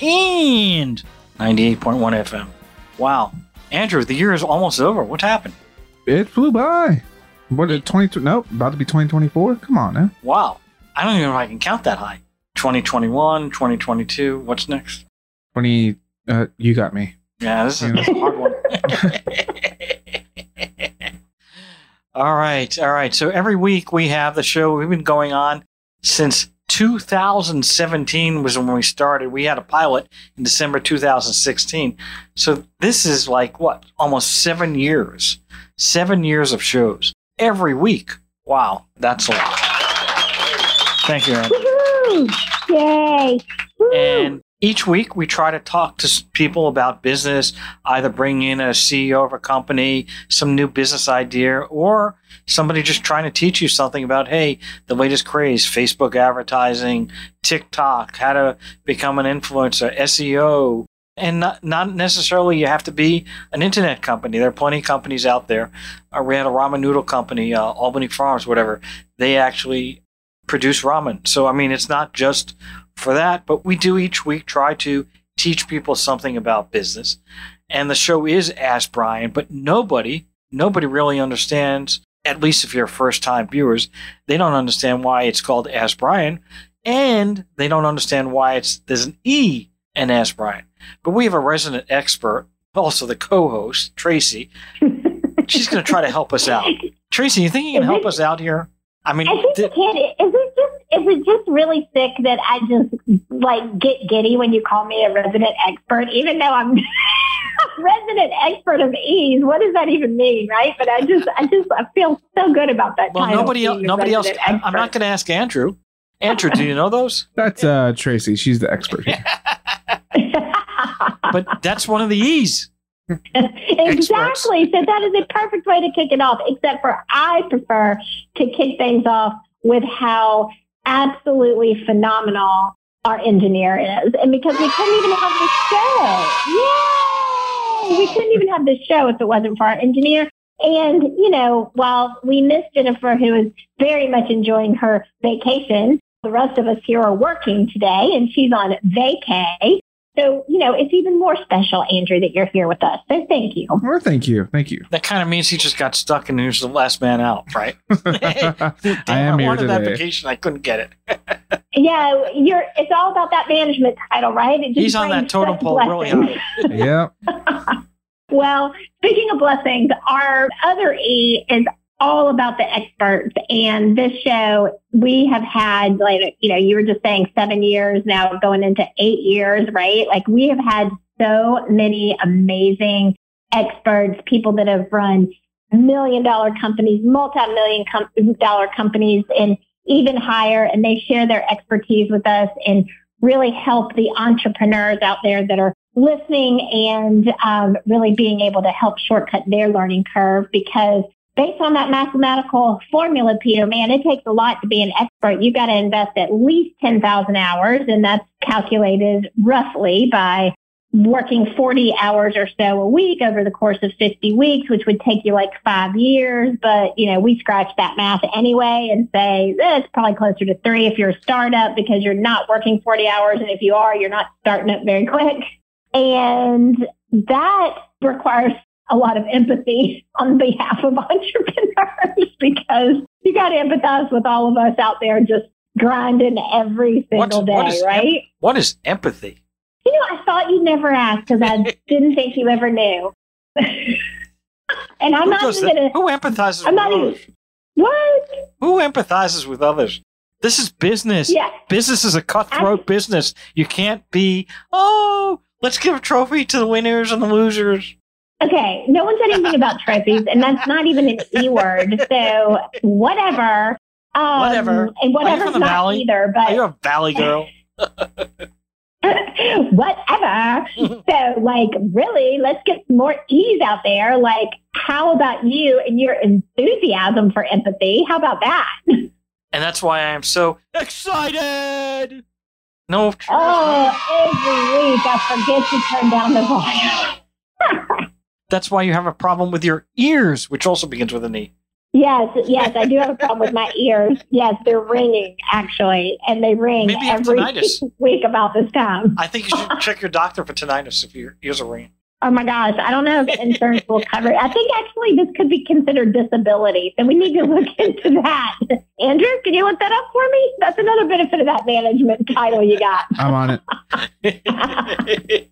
and 98.1 FM. Wow. Andrew, the year is almost over. What happened? It flew by. What, 20, nope, about to be 2024? Come on now. Wow. I don't even know if I can count that high. 2021, 2022. What's next? 20, uh, you got me. Yeah, this is a hard one. all right, all right. So every week we have the show. We've been going on since 2017 was when we started. We had a pilot in December 2016. So this is like what? Almost 7 years. 7 years of shows every week. Wow, that's a lot. Thank you, Andrew. Woohoo! Yay! Woo! And each week we try to talk to people about business, either bring in a CEO of a company, some new business idea, or somebody just trying to teach you something about, hey, the latest craze, Facebook advertising, TikTok, how to become an influencer, SEO. And not, not necessarily you have to be an internet company. There are plenty of companies out there. Uh, we had a ramen noodle company, uh, Albany Farms, whatever. They actually produce ramen. So, I mean, it's not just for that, but we do each week try to teach people something about business. And the show is Ask Brien, but nobody, nobody really understands, at least if you're first time viewers, they don't understand why it's called Ask Brien. And they don't understand why it's there's an E in Ask Brien. But we have a resident expert, also the co-host, Traci. She's going to try to help us out. Traci, you think you can help us out here? I mean, I think you can. Is it just is it just really sick that I just like get giddy when you call me a resident expert, even though I'm a resident expert of ease? What does that even mean, right? But I just I just I feel so good about that. well, title, nobody else. Nobody else. resident I'm I'm not going to ask Andrew. Andrew, do you know those? That's uh Traci. She's the expert here. But that's one of the E's. exactly. So that is a perfect way to kick it off, except for I prefer to kick things off with how absolutely phenomenal our engineer is. And because we couldn't even have the show. Yay! We couldn't even have the show if it wasn't for our engineer. And, you know, while we miss Jennifer, who is very much enjoying her vacation, the rest of us here are working today and she's on vacay. So, you know, it's even more special, Andrew, that you're here with us. So thank you. Well, thank you. Thank you. That kind of means he just got stuck and he was the last man out, right? I Damn, am here wanted that today. vacation. I couldn't get it. Yeah, you're it's all about that management title, right? It just He's on that brings totem pole really high. yeah. Well, speaking of blessings, our other E is all about the experts. And this show, we have had, like, you know, you were just saying seven years now, going into eight years, right? Like, we have had so many amazing experts, people that have run million dollar companies, multi million com- dollar companies, and even higher. And they share their expertise with us and really help the entrepreneurs out there that are listening and um, really being able to help shortcut their learning curve because based on that mathematical formula, Peter, man, it takes a lot to be an expert. You've got to invest at least 10,000 hours and that's calculated roughly by working 40 hours or so a week over the course of 50 weeks, which would take you like five years. But, you know, we scratch that math anyway and say eh, it's probably closer to three if you're a startup because you're not working 40 hours. And if you are, you're not starting up very quick. And that requires a lot of empathy on behalf of entrepreneurs because you got to empathize with all of us out there just grinding every single what day, is em- right? What is empathy? You know, I thought you'd never ask because I didn't think you ever knew. and I'm Who not even gonna. Who empathizes I'm with not even- others? What? Who empathizes with others? This is business. Yeah. Business is a cutthroat business. You can't be, oh, let's give a trophy to the winners and the losers. Okay. No one said anything about trophies, and that's not even an e word. So whatever. Um, Whatever. And whatever's from the not Valley? either. But you're a valley girl? Whatever. so, like, really, let's get some more E's out there. Like, how about you and your enthusiasm for empathy? How about that? And that's why I am so excited. No, Oh, every week I forget to turn down the volume. that's why you have a problem with your ears, which also begins with an E. Yes, yes, I do have a problem with my ears. Yes, they're ringing actually, and they ring Maybe you have every tinnitus. week about this time. I think you should check your doctor for tinnitus if your ears are ringing. Oh my gosh, I don't know if insurance will cover it. I think actually this could be considered disability, and we need to look into that. Andrew, can you look that up for me? That's another benefit of that management title you got. I'm on it.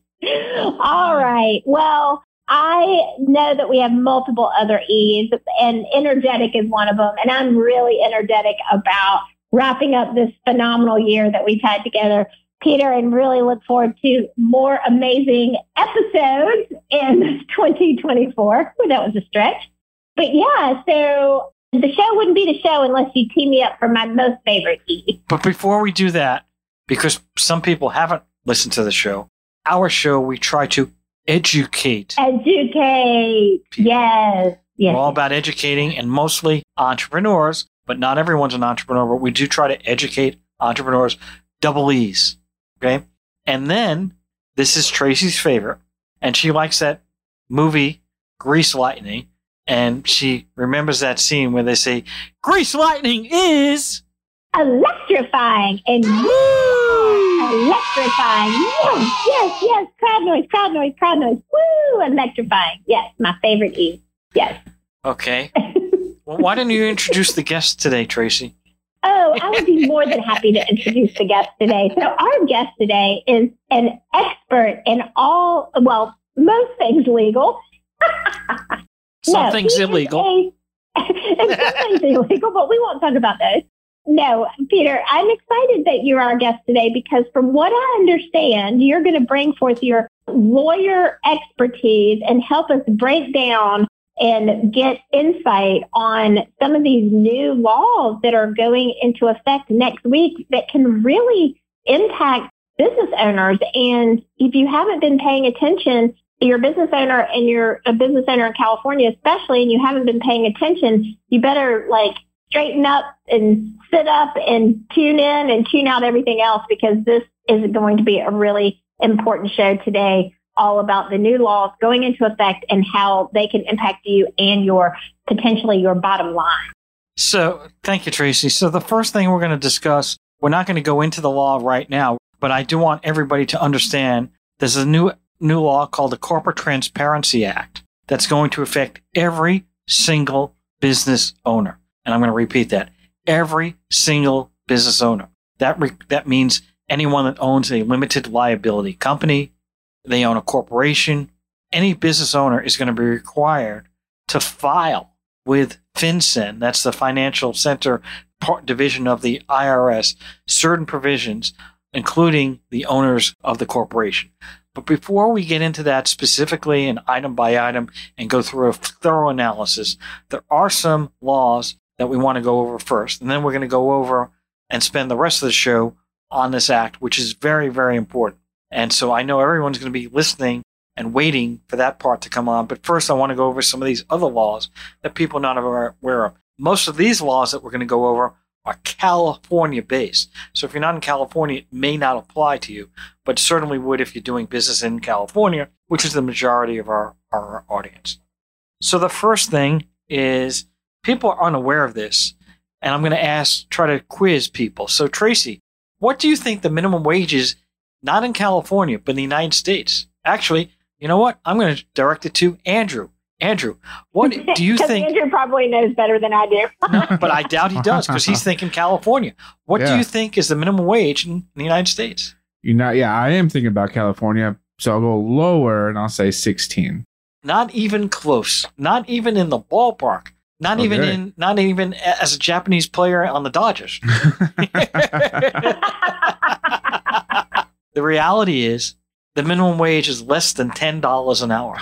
All right. Well, I know that we have multiple other E's, and energetic is one of them. And I'm really energetic about wrapping up this phenomenal year that we've had together, Peter, and really look forward to more amazing episodes in 2024. Well, that was a stretch. But yeah, so the show wouldn't be the show unless you team me up for my most favorite E. But before we do that, because some people haven't listened to the show, our show, we try to educate. Educate. Yes. Yes. We're all about educating and mostly entrepreneurs, but not everyone's an entrepreneur, but we do try to educate entrepreneurs, double E's. Okay. And then this is Traci's favorite, and she likes that movie, Grease Lightning. And she remembers that scene where they say, Grease Lightning is. Electrifying and woo, electrifying. Yes, yes, yes. Crowd noise, crowd noise, crowd noise. Woo! Electrifying. Yes, my favorite E. Yes. Okay. well, why don't you introduce the guest today, Traci? Oh, I would be more than happy to introduce the guest today. So our guest today is an expert in all, well, most things legal. Some No, things illegal. a- and some things illegal, but we won't talk about those. No, Peter, I'm excited that you're our guest today because from what I understand, you're going to bring forth your lawyer expertise and help us break down and get insight on some of these new laws that are going into effect next week that can really impact business owners. And if you haven't been paying attention, you're a business owner and you're a business owner in California, especially, and you haven't been paying attention, you better like straighten up and sit up and tune in and tune out everything else because this is going to be a really important show today all about the new laws going into effect and how they can impact you and your potentially your bottom line. So, thank you, Traci. So, the first thing we're going to discuss, we're not going to go into the law right now, but I do want everybody to understand there's a new new law called the Corporate Transparency Act that's going to affect every single business owner. And I'm going to repeat that. Every single business owner. That re- that means anyone that owns a limited liability company, they own a corporation, any business owner is going to be required to file with FinCEN, that's the Financial Center part division of the IRS, certain provisions, including the owners of the corporation. But before we get into that specifically and item by item and go through a thorough analysis, there are some laws that we want to go over first. And then we're going to go over and spend the rest of the show on this act, which is very, very important. And so I know everyone's going to be listening and waiting for that part to come on. But first, I want to go over some of these other laws that people are not aware of. Most of these laws that we're going to go over are California based. So if you're not in California, it may not apply to you, but certainly would if you're doing business in California, which is the majority of our, our audience. So the first thing is people are unaware of this, and I'm going to ask, try to quiz people. So, Traci, what do you think the minimum wage is, not in California, but in the United States? Actually, you know what? I'm going to direct it to Andrew. Andrew, what do you think? Andrew probably knows better than I do. but I doubt he does because he's thinking California. What do you think is the minimum wage in the United States? You know, yeah, I am thinking about California, so I'll go lower and I'll say 16. Not even close. Not even in the ballpark. Not oh, even in. Not even as a Japanese player on the Dodgers. the reality is, the minimum wage is less than ten dollars an hour.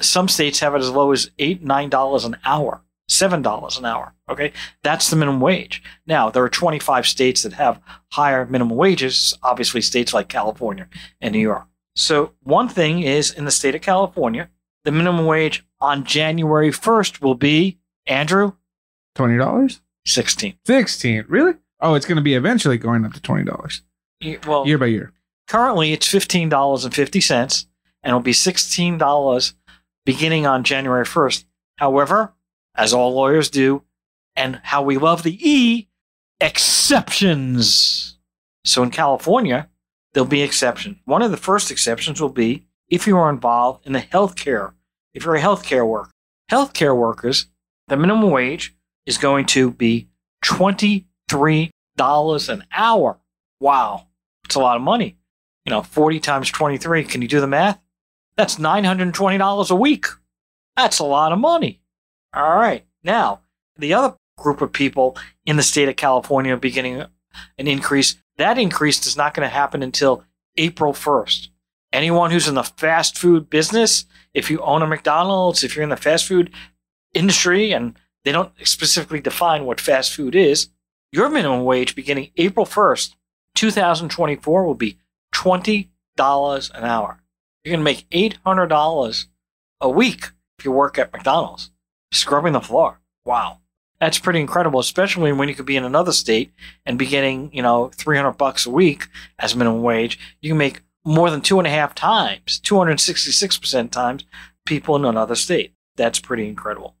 Some states have it as low as eight, nine dollars an hour. $7 an hour. Okay. That's the minimum wage. Now, there are 25 states that have higher minimum wages, obviously, states like California and New York. So, one thing is in the state of California, the minimum wage on January 1st will be, Andrew, Twenty dollars? 16. Sixteen? Really? Oh, it's going to be eventually going up to twenty dollars Well, year by year. currently it's $15.50 and it'll be $16 beginning on January 1st. However, as all lawyers do, and how we love the E, exceptions. So in California, there'll be exceptions. One of the first exceptions will be if you are involved in the healthcare, if you're a healthcare worker. Healthcare workers, the minimum wage is going to be $23 an hour. Wow. It's a lot of money. You know, 40 times 23. Can you do the math? That's $920 a week. That's a lot of money. All right. Now, the other group of people in the state of California beginning an increase, that increase is not going to happen until April 1st. Anyone who's in the fast food business, if you own a McDonald's, if you're in the fast food industry, and they don't specifically define what fast food is, your minimum wage beginning April 1st, 2024 will be $20 an hour. You're going to make $800 a week if you work at McDonald's, scrubbing the floor. Wow. That's pretty incredible, especially when you could be in another state and be getting, you know, 300 bucks a week as minimum wage. You can make more than two and a half times, 266% times people in another state. That's pretty incredible.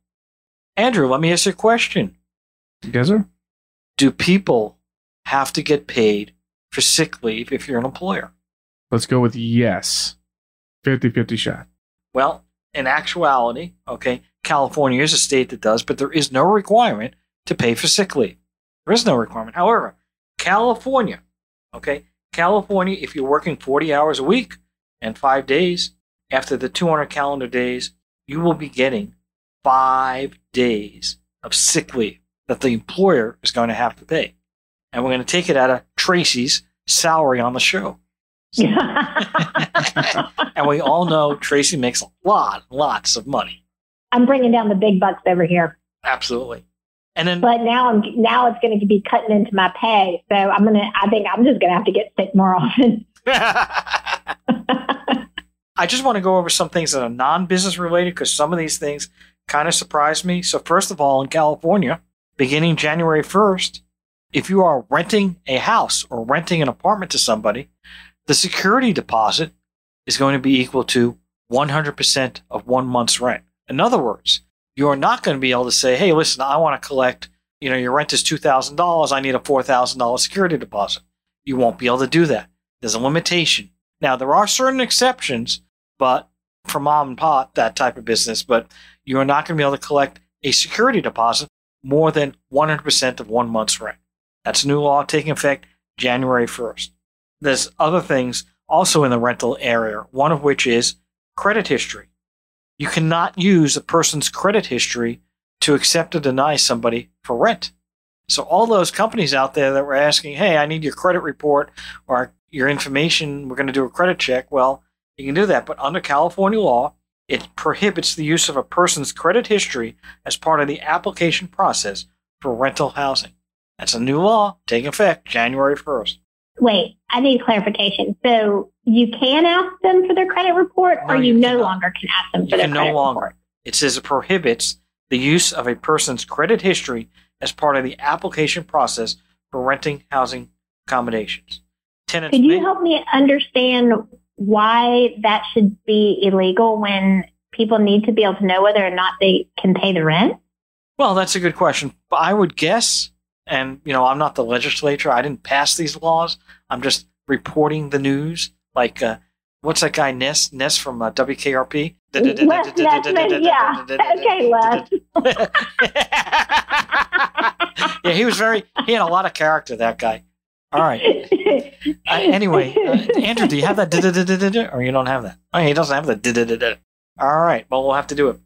Andrew, let me ask you a question. Yes, sir. Do people have to get paid for sick leave if you're an employer? Let's go with yes. 50-50 shot. Well, in actuality, okay, California is a state that does, but there is no requirement to pay for sick leave. There is no requirement. However, California, okay, California, if you're working 40 hours a week and five days, after the 200 calendar days, you will be getting five days of sick leave that the employer is going to have to pay. And we're going to take it out of Traci's salary on the show. and we all know Traci makes a lot, lots of money. I'm bringing down the big bucks over here, Absolutely. And then, but now I'm now it's going to be cutting into my pay. So I'm gonna. I think I'm just going to have to get sick more often. I just want to go over some things that are non business related because some of these things kind of surprised me. So, first of all, in California, beginning January 1st, if you are renting a house or renting an apartment to somebody, the security deposit is going to be equal to 100% of one month's rent. In other words, you're not going to be able to say, hey, listen, I want to collect, you know, your rent is $2,000. I need a $4,000 security deposit. You won't be able to do that. There's a limitation. Now, there are certain exceptions, but for mom and pop, that type of business, but you are not going to be able to collect a security deposit more than 100% of one month's rent. That's a new law taking effect January 1st. There's other things also in the rental area, one of which is credit history. You cannot use a person's credit history to accept or deny somebody for rent. So all those companies out there that were asking, "Hey, I need your credit report or your information. We're going to do a credit check." Well, you can do that, but under California law, it prohibits the use of a person's credit history as part of the application process for rental housing. That's a new law taking effect January 1st. Wait, I need clarification. So you can ask them for their credit report, No, or you, you no cannot. longer can ask them You for their can credit no longer. report. It says it prohibits the use of a person's credit history as part of the application process for renting housing accommodations. Tenants Could you may- help me understand why that should be illegal when people need to be able to know whether or not they can pay the rent? Well, that's a good question. But I would guess, and you know, I'm not the legislature. I didn't pass these laws. I'm just reporting the news. Like, uh, what's that guy Ness? Ness from uh, WKRP. Yeah. Okay, Les. yeah, he was very. He had a lot of character. That guy. All right. Uh, anyway, uh, Andrew, do you have that? Or you don't have that? Oh, he doesn't have that. All right. Well, we'll have to do it.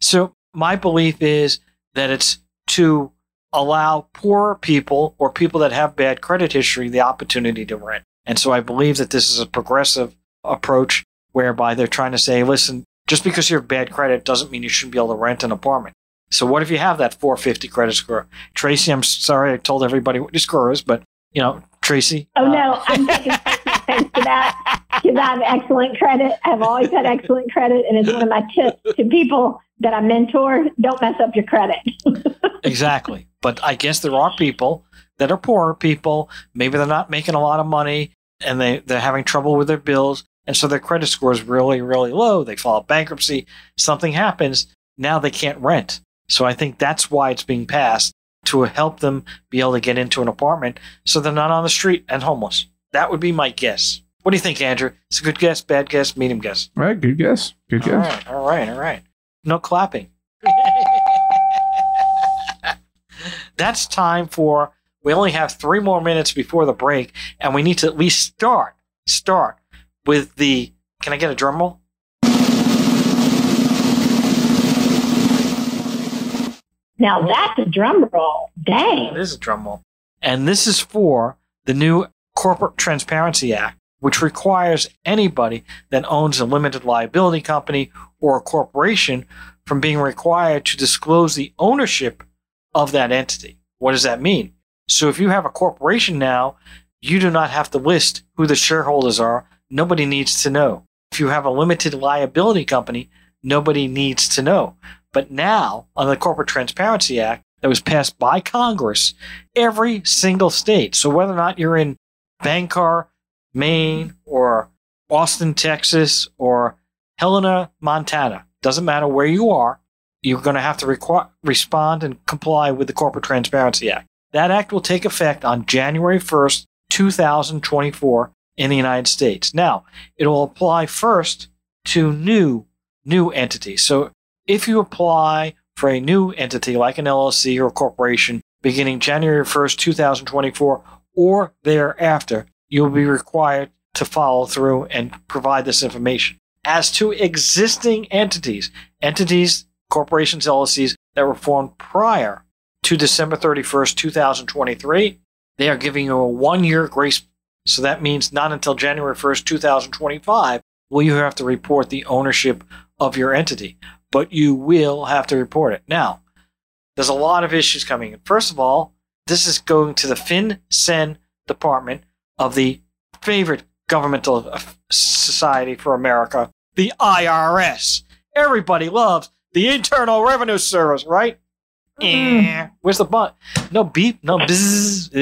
So my belief is that it's to allow poor people or people that have bad credit history the opportunity to rent. And so I believe that this is a progressive approach whereby they're trying to say, listen, just because you have bad credit doesn't mean you shouldn't be able to rent an apartment. So what if you have that 450 credit score? Traci, I'm sorry I told everybody what your score is, but you know, Traci. Oh no, I'm taking offense to that because I have excellent credit. I've always had excellent credit, and it's one of my tips to people that I mentor: don't mess up your credit. exactly, but I guess there are people that are poorer people. Maybe they're not making a lot of money, and they they're having trouble with their bills, and so their credit score is really really low. They file bankruptcy, something happens. Now they can't rent. So I think that's why it's being passed to help them be able to get into an apartment so they're not on the street and homeless. That would be my guess. What do you think, Andrew? It's a good guess, bad guess, medium guess. All right, good guess. Good guess. All right, all right, all right. No clapping. That's time for. We only have three more minutes before the break, and we need to at least start start with the. Can I get a drum roll? Now that's a drum roll. Dang. It is a drum roll. And this is for the new Corporate Transparency Act, which requires anybody that owns a limited liability company or a corporation from being required to disclose the ownership of that entity. What does that mean? So if you have a corporation now, you do not have to list who the shareholders are. Nobody needs to know. If you have a limited liability company, nobody needs to know. But now, on the Corporate Transparency Act that was passed by Congress, every single state, so whether or not you're in Bangor, Maine, or Austin, Texas, or Helena, Montana, doesn't matter where you are, you're going to have to requ- respond and comply with the Corporate Transparency Act. That act will take effect on January 1st, 2024 in the United States. Now, it will apply first to new new entities. So if you apply for a new entity like an LLC or corporation beginning January 1st, 2024 or thereafter, you'll be required to follow through and provide this information. As to existing entities, entities, corporations, LLCs that were formed prior to December 31st, 2023, they are giving you a one year grace. So that means not until January 1st, 2025 will you have to report the ownership of your entity but you will have to report it. Now, there's a lot of issues coming in. First of all, this is going to the FinCEN department of the favorite governmental society for America, the IRS. Everybody loves the Internal Revenue Service, right? Mm. Where's the button? No beep, no bzzz.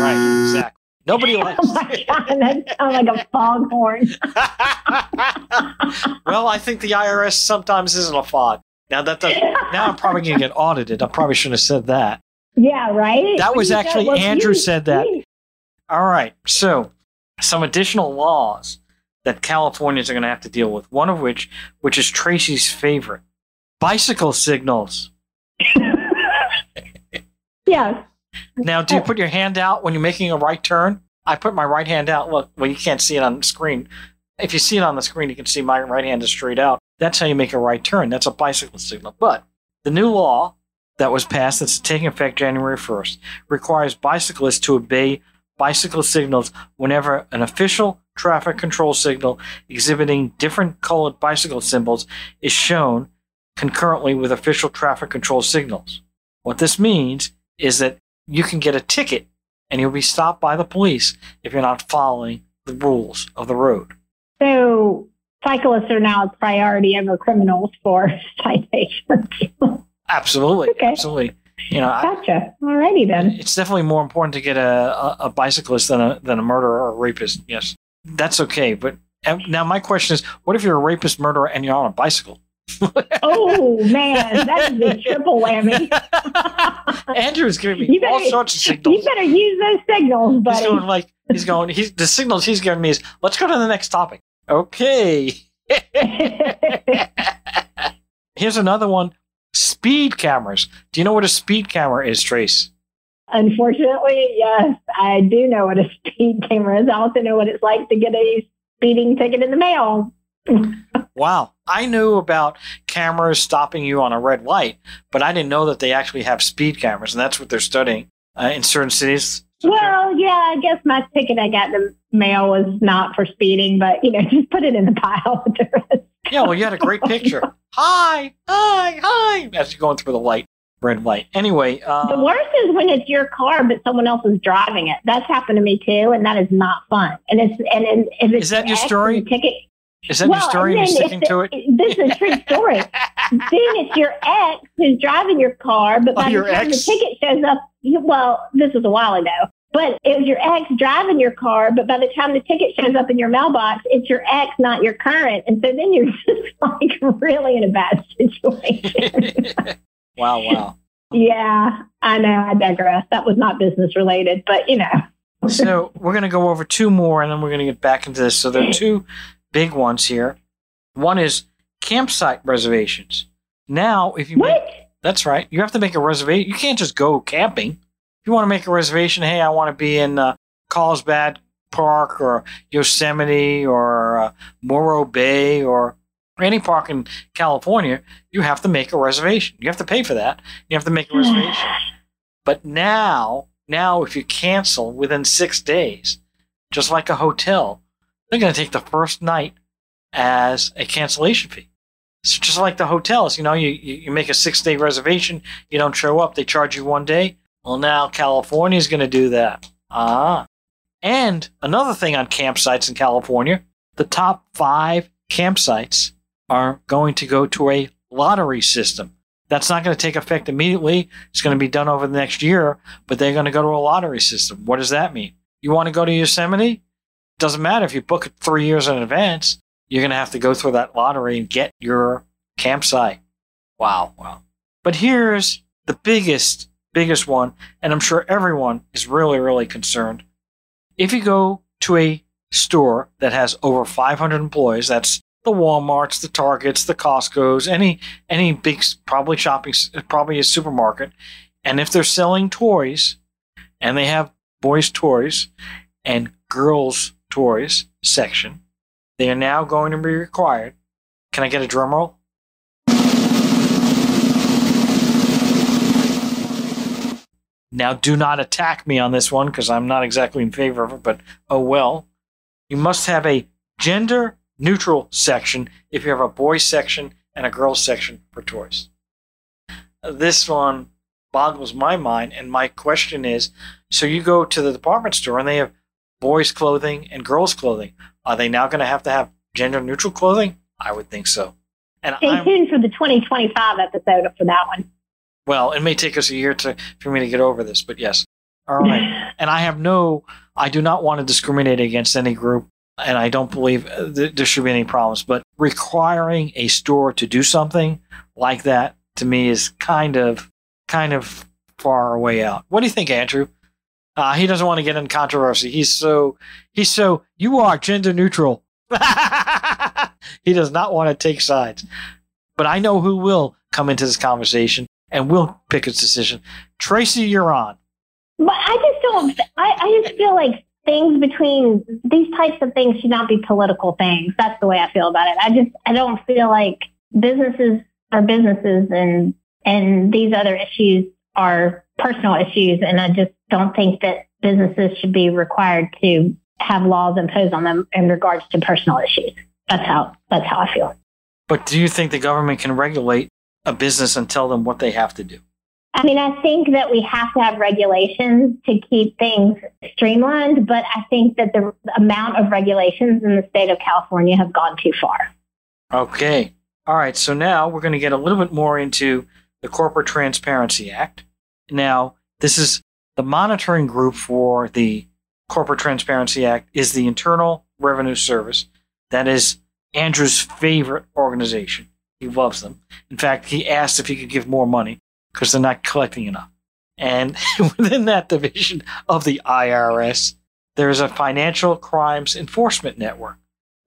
right, exactly. Nobody oh likes. Oh my god, that sounds like a foghorn. well, I think the IRS sometimes isn't a fog. Now that the, now I'm probably going to get audited. I probably shouldn't have said that. Yeah, right. That was actually Andrew said that. All right, so some additional laws that Californians are going to have to deal with. One of which, which is Traci's favorite, bicycle signals. yes. Now, do you put your hand out when you're making a right turn? I put my right hand out. Look, well, you can't see it on the screen. If you see it on the screen, you can see my right hand is straight out. That's how you make a right turn. That's a bicycle signal. But the new law that was passed, that's taking effect January 1st, requires bicyclists to obey bicycle signals whenever an official traffic control signal exhibiting different colored bicycle symbols is shown concurrently with official traffic control signals. What this means is that you can get a ticket and you'll be stopped by the police if you're not following the rules of the road. So cyclists are now a priority over criminals for citations. absolutely. Okay. Absolutely. You know, gotcha. Alrighty then. It's definitely more important to get a, a, a bicyclist than a than a murderer or a rapist. Yes, that's okay. But eh, now my question is, what if you're a rapist, murderer, and you're on a bicycle? Oh man, that is a triple whammy. Andrew's giving me better, all sorts of signals. You better use those signals, buddy. He's going like he's going. He's the signals he's giving me is let's go to the next topic. Okay. Here's another one: speed cameras. Do you know what a speed camera is, Trace? Unfortunately, yes, I do know what a speed camera is. I also know what it's like to get a speeding ticket in the mail. Wow. I knew about cameras stopping you on a red light, but I didn't know that they actually have speed cameras, and that's what they're studying uh, in certain cities. Well, yeah, I guess my ticket I got in the mail was not for speeding, but you know, just put it in the pile with the rest. Yeah, well, you had a great picture. hi, hi, hi, as you're going through the light, red light. Anyway, uh, The worst is when it's your car, but someone else is driving it. That's happened to me too, and that is not fun. And it's and, and if it's Is that your story? Ticket. Is that your story? You're sticking to it. This is a true story. then it's your ex who's driving your car, but Oh, by your the time ex? the ticket shows up, you, well, this was a while ago. But it was your ex driving your car, but by the time the ticket shows up in your mailbox, it's your ex, not your current. And so then you're just like really in a bad situation. wow, wow. yeah, I know. I digress. That was not business related, but you know. So we're going to go over two more, and then we're going to get back into this. So there are two big ones here. One is campsite reservations. Now, if you Make, that's right, you have to make a reservation. You can't just go camping. If you want to make a reservation, hey, I want to be in uh, Carlsbad Park or Yosemite or uh, Morro Bay or any park in California, you have to make a reservation. You have to pay for that. You have to make a reservation. But now, now if you cancel within six days, just like a hotel, they're going to take the first night as a cancellation fee. It's just like the hotels, you know, you, you, make a six day reservation, you don't show up, they charge you one day. Well, now California is going to do that. Ah. And another thing on campsites in California, the top five campsites are going to go to a lottery system. That's not going to take effect immediately. It's going to be done over the next year, but they're going to go to a lottery system. What does that mean? You want to go to Yosemite? Doesn't matter if you book it three years in advance. You're going to have to go through that lottery and get your campsite. Wow, wow. But here's the biggest, biggest one, and I'm sure everyone is really, really concerned. If you go to a store that has over 500 employees, that's the Walmarts, the Targets, the Costco's, any any big probably shopping probably a supermarket, and if they're selling toys, and they have boys' toys and girls' toys section, they are now going to be required. Can I get a drum roll? Now, do not attack me on this one because I'm not exactly in favor of it, but oh well. You must have a gender neutral section if you have a boys section and a girls section for toys. This one boggles my mind, and my question is so you go to the department store and they have boys' clothing and girls' clothing. Are they now going to have to have gender neutral clothing? I would think so. And Stay I'm, tuned for the 2025 episode for that one. well, it may take us a year to for me to get over this, but yes. All right. and I have no, I do not want to discriminate against any group, and I don't believe th- there should be any problems. But requiring a store to do something like that to me is kind of, kind of far away out. What do you think, Andrew? Uh, he doesn't want to get in controversy. He's so, he's so, you are gender neutral. he does not want to take sides. But I know who will come into this conversation and will pick its decision. Traci, you're on. But I just don't. I, I just feel like things between these types of things should not be political things. That's the way I feel about it. I just I don't feel like businesses are businesses and and these other issues are personal issues. And I just don't think that businesses should be required to have laws imposed on them in regards to personal issues. That's how that's how I feel. But do you think the government can regulate a business and tell them what they have to do? I mean, I think that we have to have regulations to keep things streamlined, but I think that the amount of regulations in the state of California have gone too far. Okay. All right. So now we're going to get a little bit more into the Corporate Transparency Act. Now, this is the monitoring group for the Corporate Transparency Act is the Internal Revenue Service. That is Andrew's favorite organization. He loves them. In fact, he asked if he could give more money because they're not collecting enough. And within that division of the IRS, there's a financial crimes enforcement network.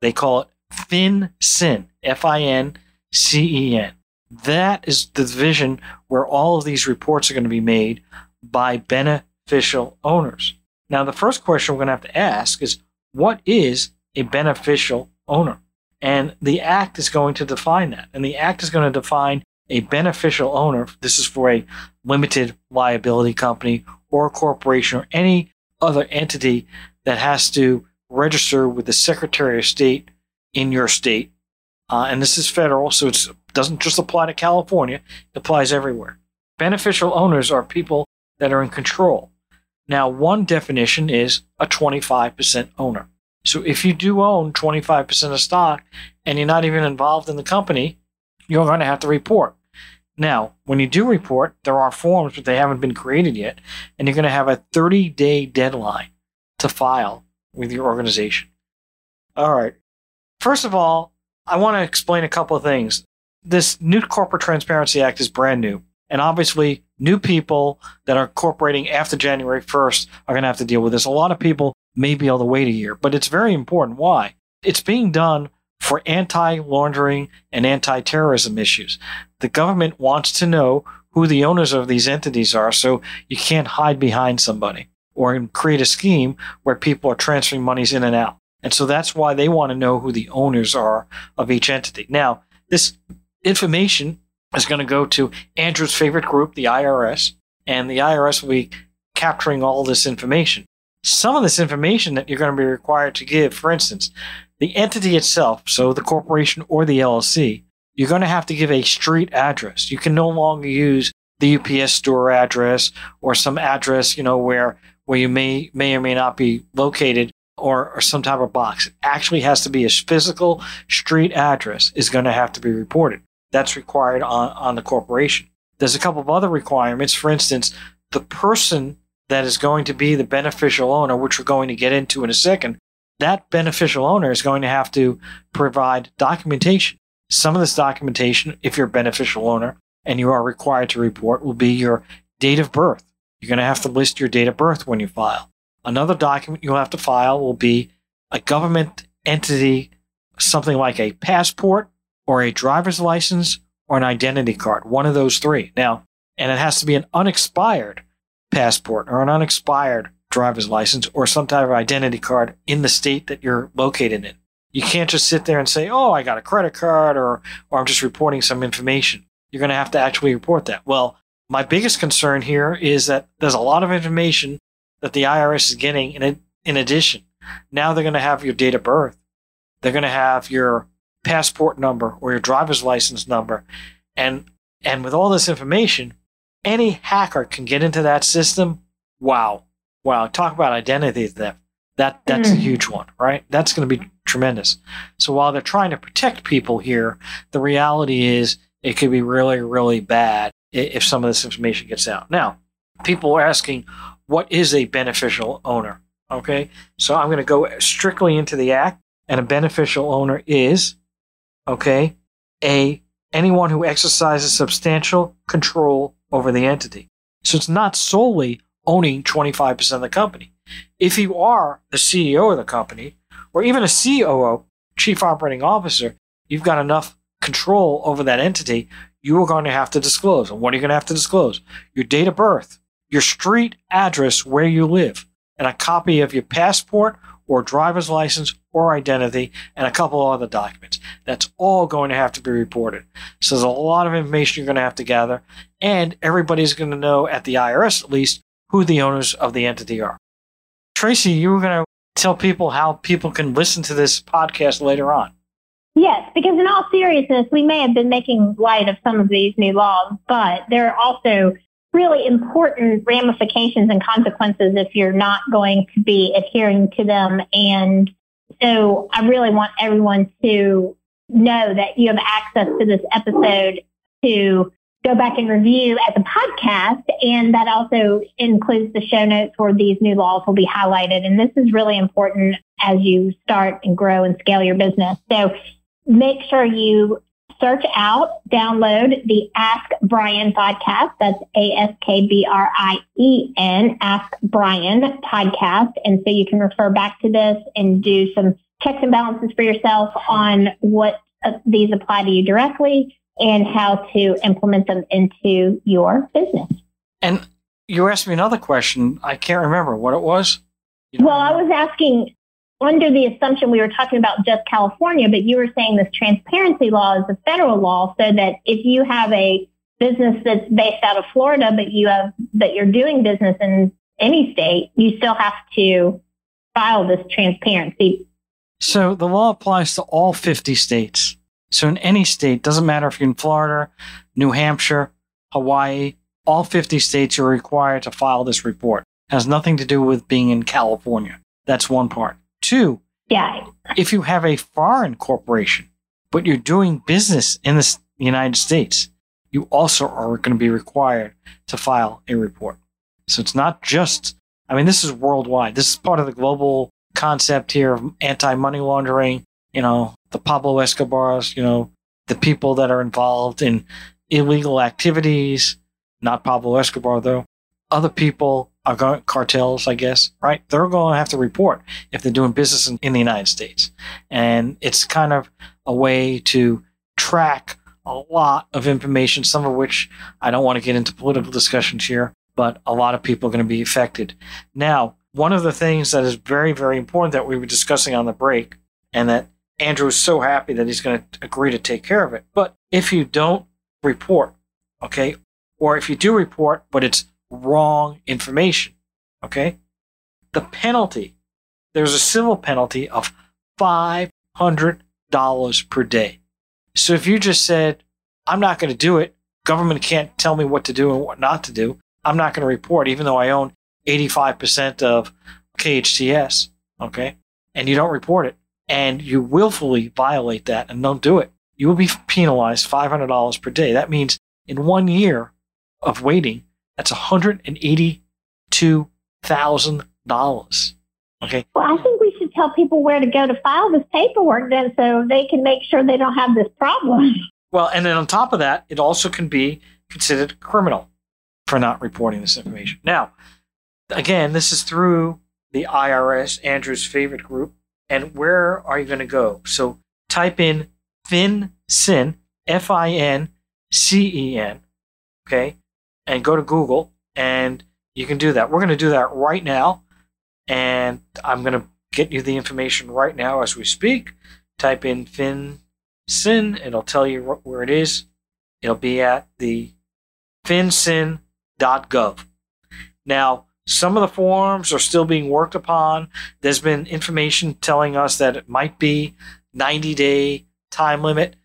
They call it FinCEN, F I N C E N. That is the division where all of these reports are going to be made by beneficial owners. Now, the first question we're going to have to ask is what is a beneficial owner? And the Act is going to define that. And the Act is going to define a beneficial owner. This is for a limited liability company or a corporation or any other entity that has to register with the Secretary of State in your state uh, and this is federal, so it doesn't just apply to California, it applies everywhere. Beneficial owners are people that are in control. Now, one definition is a 25% owner. So if you do own 25% of stock and you're not even involved in the company, you're going to have to report. Now, when you do report, there are forms, but they haven't been created yet, and you're going to have a 30 day deadline to file with your organization. All right. First of all, I want to explain a couple of things. This new Corporate Transparency Act is brand new. And obviously, new people that are incorporating after January 1st are going to have to deal with this. A lot of people may be able to wait a year, but it's very important. Why? It's being done for anti laundering and anti terrorism issues. The government wants to know who the owners of these entities are so you can't hide behind somebody or create a scheme where people are transferring monies in and out. And so that's why they want to know who the owners are of each entity. Now, this information is going to go to Andrew's favorite group, the IRS, and the IRS will be capturing all this information. Some of this information that you're going to be required to give, for instance, the entity itself, so the corporation or the LLC, you're going to have to give a street address. You can no longer use the UPS store address or some address, you know, where where you may may or may not be located or, or some type of box. It actually has to be a physical street address is going to have to be reported. That's required on, on the corporation. There's a couple of other requirements. For instance, the person that is going to be the beneficial owner, which we're going to get into in a second, that beneficial owner is going to have to provide documentation. Some of this documentation, if you're a beneficial owner and you are required to report, will be your date of birth. You're going to have to list your date of birth when you file. Another document you'll have to file will be a government entity, something like a passport or a driver's license or an identity card, one of those three. Now, and it has to be an unexpired passport or an unexpired driver's license or some type of identity card in the state that you're located in. You can't just sit there and say, "Oh, I got a credit card," or "or I'm just reporting some information." You're going to have to actually report that. Well, my biggest concern here is that there's a lot of information that the IRS is getting in in addition. Now they're going to have your date of birth. They're going to have your passport number or your driver's license number. And and with all this information, any hacker can get into that system. Wow. Wow. Talk about identity theft. That that's mm. a huge one, right? That's going to be tremendous. So while they're trying to protect people here, the reality is it could be really, really bad if some of this information gets out. Now, people are asking, what is a beneficial owner? Okay, so I'm going to go strictly into the act, and a beneficial owner is, okay, a anyone who exercises substantial control over the entity. So it's not solely owning 25% of the company. If you are the CEO of the company, or even a COO, Chief Operating Officer, you've got enough control over that entity, you are going to have to disclose. And what are you going to have to disclose? Your date of birth, your street address where you live, and a copy of your passport or driver's license or identity, and a couple other documents. That's all going to have to be reported. So there's a lot of information you're going to have to gather, and everybody's going to know, at the IRS at least, who the owners of the entity are. Traci, you were going to tell people how people can listen to this podcast later on. Yes, because in all seriousness, we may have been making light of some of these new laws, but there are also really important ramifications and consequences if you're not going to be adhering to them. And so I really want everyone to know that you have access to this episode to go back and review as a podcast. And that also includes the show notes where these new laws will be highlighted. And this is really important as you start and grow and scale your business. So make sure you search out, download the Ask Brien podcast. That's A S K B R I E N, Ask Brien podcast. And so you can refer back to this and do some checks and balances for yourself on what uh, these apply to you directly and how to implement them into your business. And you asked me another question. I can't remember what it was. Well, I was asking under the assumption we were talking about just California, but you were saying this transparency law is a federal law, so that if you have a business that's based out of Florida, but you have that you're doing business in any state, you still have to file this transparency. So the law applies to all 50 states. So in any state, doesn't matter if you're in Florida, New Hampshire, Hawaii, all 50 states are required to file this report. It has nothing to do with being in California. That's one part. Two, Yeah. if you have a foreign corporation, but you're doing business in the United States, you also are going to be required to file a report. So it's not just, I mean, this is worldwide. This is part of the global concept here of anti money laundering, you know, the Pablo Escobars, you know, the people that are involved in illegal activities, not Pablo Escobar though. Other people are going, cartels, I guess, right? They're going to have to report if they're doing business in, in the United States. And it's kind of a way to track a lot of information, some of which I don't want to get into political discussions here, but a lot of people are going to be affected. Now, one of the things that is very, very important that we were discussing on the break, and that Andrew is so happy that he's going to agree to take care of it. But if you don't report, okay, or if you do report, but it's wrong information, okay, the penalty, there's a civil penalty of $500 per day. So if you just said, I'm not going to do it, government can't tell me what to do and what not to do, I'm not going to report, even though I own 85% of KHTS, okay, and you don't report it, and you willfully violate that and don't do it, you will be penalized $500 per day. That means in one year of waiting, that's $182,000. Okay. Well, I think we should tell people where to go to file this paperwork then so they can make sure they don't have this problem. Well, and then on top of that, it also can be considered criminal for not reporting this information. Now, again, this is through the IRS, Andrew's favorite group. And where are you going to go? So type in FinCen, F I N C E N, okay, and go to Google and you can do that. We're going to do that right now. And I'm going to get you the information right now as we speak. Type in FinCen, it'll tell you wh- where it is. It'll be at the fincen.gov. Now, some of the forms are still being worked upon. There's been information telling us that it might be 90 day time limit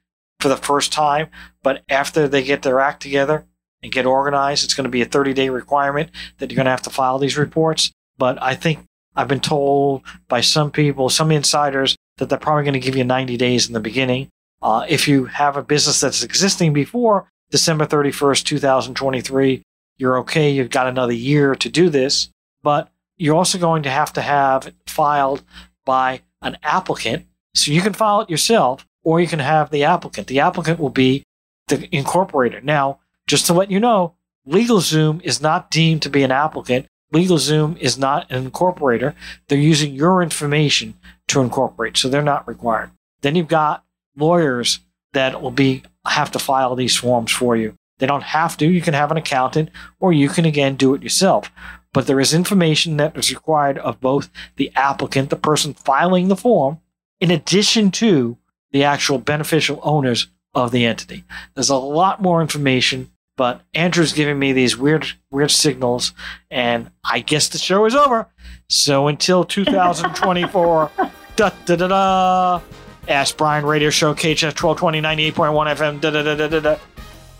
for the first time, but after they get their act together and get organized, it's going to be a 30 day requirement that you're going to have to file these reports. But I think I've been told by some people, some insiders, that they're probably going to give you 90 days in the beginning. Uh, if you have a business that's existing before December 31st, 2023, you're okay. You've got another year to do this, but you're also going to have to have it filed by an applicant. So you can file it yourself or you can have the applicant. The applicant will be the incorporator. Now, just to let you know, LegalZoom is not deemed to be an applicant. LegalZoom is not an incorporator. They're using your information to incorporate, so they're not required. Then you've got lawyers that will be have to file these forms for you. They don't have to. You can have an accountant, or you can again do it yourself. But there is information that is required of both the applicant, the person filing the form, in addition to the actual beneficial owners of the entity. There's a lot more information, but Andrew's giving me these weird, weird signals, and I guess the show is over. So until 2024, da da da da. Ask Brien Radio Show, KHTS 1220, 98.1 FM, da da da da da.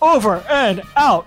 Over and out.